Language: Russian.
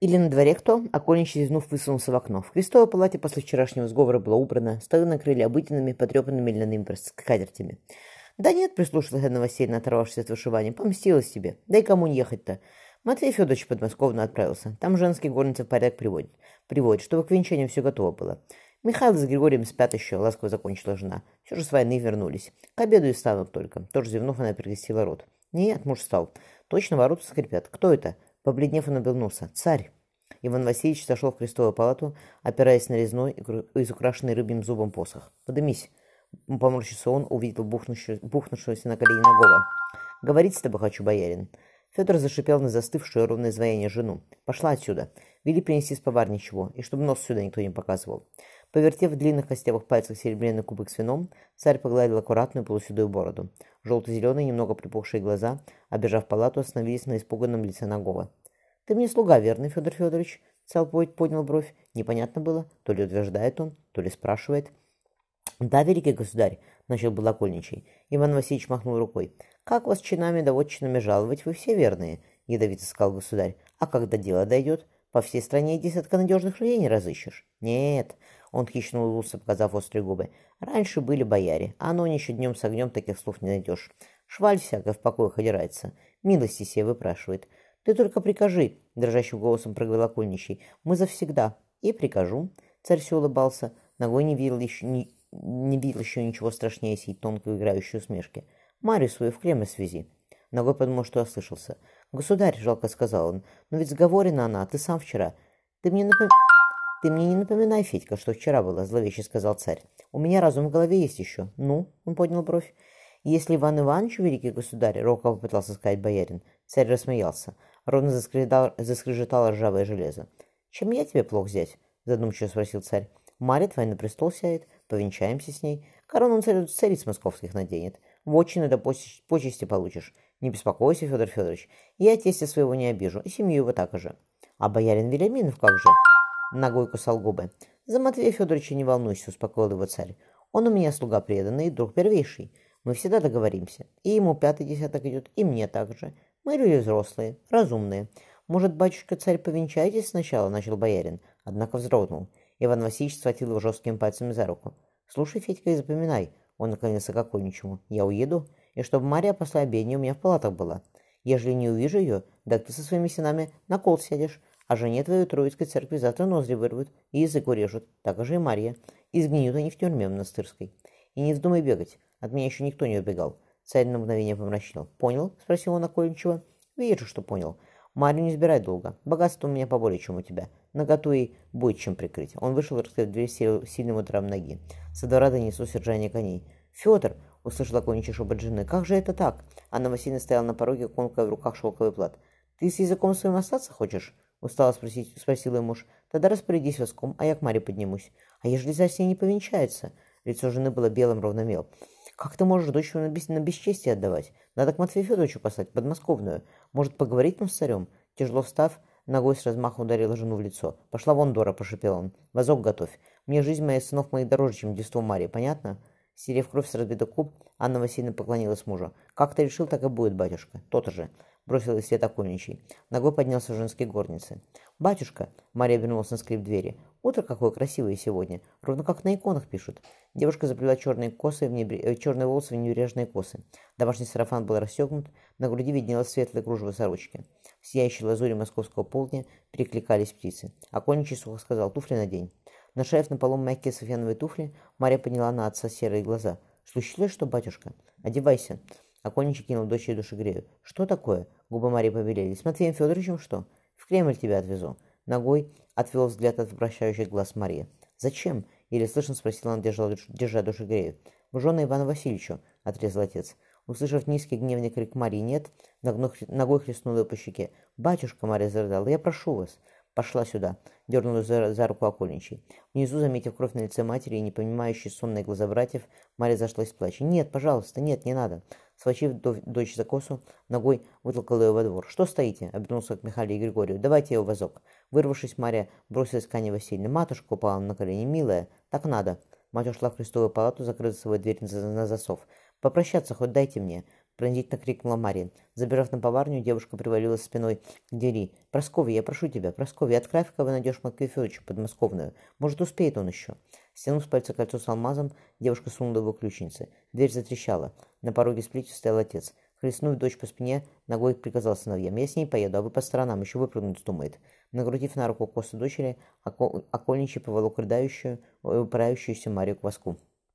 Или на дворе кто? Окольничий, зевнув, высунулся в окно. В крестовой палате после вчерашнего сговора было убрано, столы накрыли обыденными, потрепанными льняными скатертями. «Да нет», — прислушалась Анна Васильевна, оторвавшись от вышивания, — «помстилась тебе. Да и кому не ехать-то?» Матвей Федорович подмосковно отправился. Там женские горницы в порядок приводят. Приводят, чтобы к венчанию все готово было. Михаил с Григорием спят еще, ласково закончила жена. Все же с войны вернулись. К обеду и станут только. Тоже зевнув, она перекрестила рот. Нет, муж встал. Точно ворота скрипят. Кто это? Побледнев, он обернулся. Царь. Иван Васильевич зашел в крестовую палату, опираясь на резной, из украшенный рыбьим зубом посох. «Подымись!» Поморщился он, увидел бухнувшегося на колени Нагова. «Говорить с тобой хочу, боярин!» Федор зашипел на застывшую ровное изваяние жену. «Пошла отсюда! Вели принести с повар ничего, и чтобы нос сюда никто не показывал!» Повертев в длинных костявых пальцах серебряный кубок с вином, царь погладил аккуратную полуседую бороду. Желто-зеленые, немного припухшие глаза, обежав палату, остановились на испуганном лице Нагова. «Ты мне слуга, верный, Федор Федорович?» Цал поднял бровь. Непонятно было, то ли утверждает он, то ли спрашивает. «Да, великий государь», — начал Балакольничий. Иван Васильевич махнул рукой. «Как вас чинами да вотчинами жаловать, вы все верные», — ядовито сказал государь. «А когда дело дойдет, по всей стране и десятка надежных людей не разыщешь». «Нет», — он хищно улыбнулся, показав острые губы. «Раньше были бояре, а оно еще днем с огнем таких слов не найдешь. Шваль всякая в покоях одирается, милости себе выпрашивает. «Ты только прикажи», — дрожащим голосом проговорил окольничий. «Мы завсегда». «И прикажу». Царь все улыбался. Ногой не видел еще, не, не видел еще ничего страшнее сей тонкой играющей усмешки. «Марию свою в Кремль свези». Ногой подумал, что ослышался. «Государь», — жалко сказал он, — «но ведь сговорена она, ты сам вчера. Ты мне напом... «Ты мне не напоминай, Федька, что вчера было», — зловеще сказал царь. «У меня разум в голове есть еще». «Ну?» — он поднял бровь. «Если Иван Иванович, великий государь», — робко попытался сказать боярин. Царь рассмеялся. Ровно заскрежетало ржавое железо. «Чем я тебе плох взять?» – задумчиво спросил царь. «Марья твоя на престол сядет, повенчаемся с ней. Корону царь, цариц московских наденет. Вотчины да почести получишь. Не беспокойся, Федор Федорович, я тестя своего не обижу, и семью его так же. А боярин Велиминов как же?» Ногой кусал губы. «За Матвея Федоровича не волнуйся», — успокоил его царь. «Он у меня слуга преданный друг первейший. Мы всегда договоримся. И ему пятый десяток идет, и мне также. Мы люди взрослые, разумные. Может, батюшка-царь, повенчайтесь сначала, начал боярин, однако вздрогнул. Иван Васильевич схватил его жесткими пальцами за руку. Слушай, Федька, и запоминай. Он наклонился к оконничему. Я уеду, и чтобы Мария после обедни у меня в палатах была. Ежели не увижу ее, так ты со своими сынами на кол сядешь, а жене твою Троицкой церкви завтра ноздри вырвут и язык урежут, так же и Мария. И сгниют они в тюрьме монастырской. И не вздумай бегать, от меня еще никто не убегал. Царь на мгновение помрачнел. «Понял?» — спросил он окольничего. «Вижу, что понял. Марию не избирай долго. Богатство у меня поболее, чем у тебя. Наготу и будет чем прикрыть». Он вышел, раскрыв дверь сильным ударом ноги. Со двора донеслось ржание коней. «Федор!» — услышал окольничий шепот жены. «Как же это так?» Анна Васильевна стояла на пороге, комкая в руках шелковый плат. «Ты с языком своим остаться хочешь?» — устало спросить, спросил ее муж. «Тогда распорядись воском, а я к Маре поднимусь. А ежели за не повенчается?» Лицо жены было белым ровно мел. Как ты можешь дочь на, бес... на бесчестие отдавать? Надо к Матвею Федоровичу послать, подмосковную. Может, поговорить нам с царем? Тяжело встав, ногой с размаху ударила жену в лицо. «Пошла вон, Дора», — пошипел он. «Вазок готовь. Мне жизнь моих сынов моих дороже, чем детство Марии, понятно?» Стерев кровь с разбитых куб, Анна Васильевна поклонилась мужу. «Как ты решил, так и будет, батюшка. То-то же бросил свет окольничий. Ногой поднялся в женской горнице. «Батюшка!» — Мария вернулась на скрип двери. «Утро какое красивое сегодня, ровно как на иконах пишут». Девушка заплела черные, косы в небре... Э, черные волосы в небрежные косы. Домашний сарафан был расстегнут, на груди виднелось светлое кружево сорочки. В сияющей лазури московского полдня перекликались птицы. Окольничий сухо сказал «туфли надень». Нашарив на полу мягкие софьяновые туфли, Мария подняла на отца серые глаза. «Случилось что, батюшка? Одевайся!» Окольничий кинул дочери душегрею. «Что такое?» Губы Марии побелели. «С Матвеем Федоровичем что? В Кремль тебя отвезу». Ногой отвел взгляд от обращающих глаз Марии. «Зачем?» — еле слышно спросила она, держа, душегрею. «В жены Ивану Васильевичу», — отрезал отец. Услышав низкий гневный крик Марии «нет», ногой хлестнула по щеке. «Батюшка!» — Мария зарыдала. «Я прошу вас!» «Пошла сюда!» — дернула за, за руку окольничий. Внизу, заметив кровь на лице матери и не понимающие сонные глаза братьев, Мария зашлась в плаче. «Нет, пожалуйста, нет, не надо!» Схватив дочь за косу, ногой вытолкал ее во двор. «Что стоите?» — обернулся к Михаилу и Григорию. «Давайте его вазок». Вырвавшись, Мария бросилась к Ане Васильевне. «Матушка упала на колени. Милая, так надо». Мать ушла в крестовую палату, закрыла свою дверь на засов. «Попрощаться хоть дайте мне». Пронзительно крикнула Марин. Забежав на поварню, девушка привалилась спиной к двери. «Прасковья, я прошу тебя, Прасковья, отправь кого найдешь Матвею Федоровичу подмосковную. Может, успеет он еще». Стянув с пальца кольцо с алмазом, девушка сунула его ключнице. Дверь затрещала. На пороге с плетью стоял отец. Хлестнув дочь по спине, ногой приказал сыновьям. «Я с ней поеду, а вы по сторонам, еще выпрыгнуть думает». Нагрудив на руку косу дочери, окольничий поволок рыдающую, упирающуюся Марию к воску.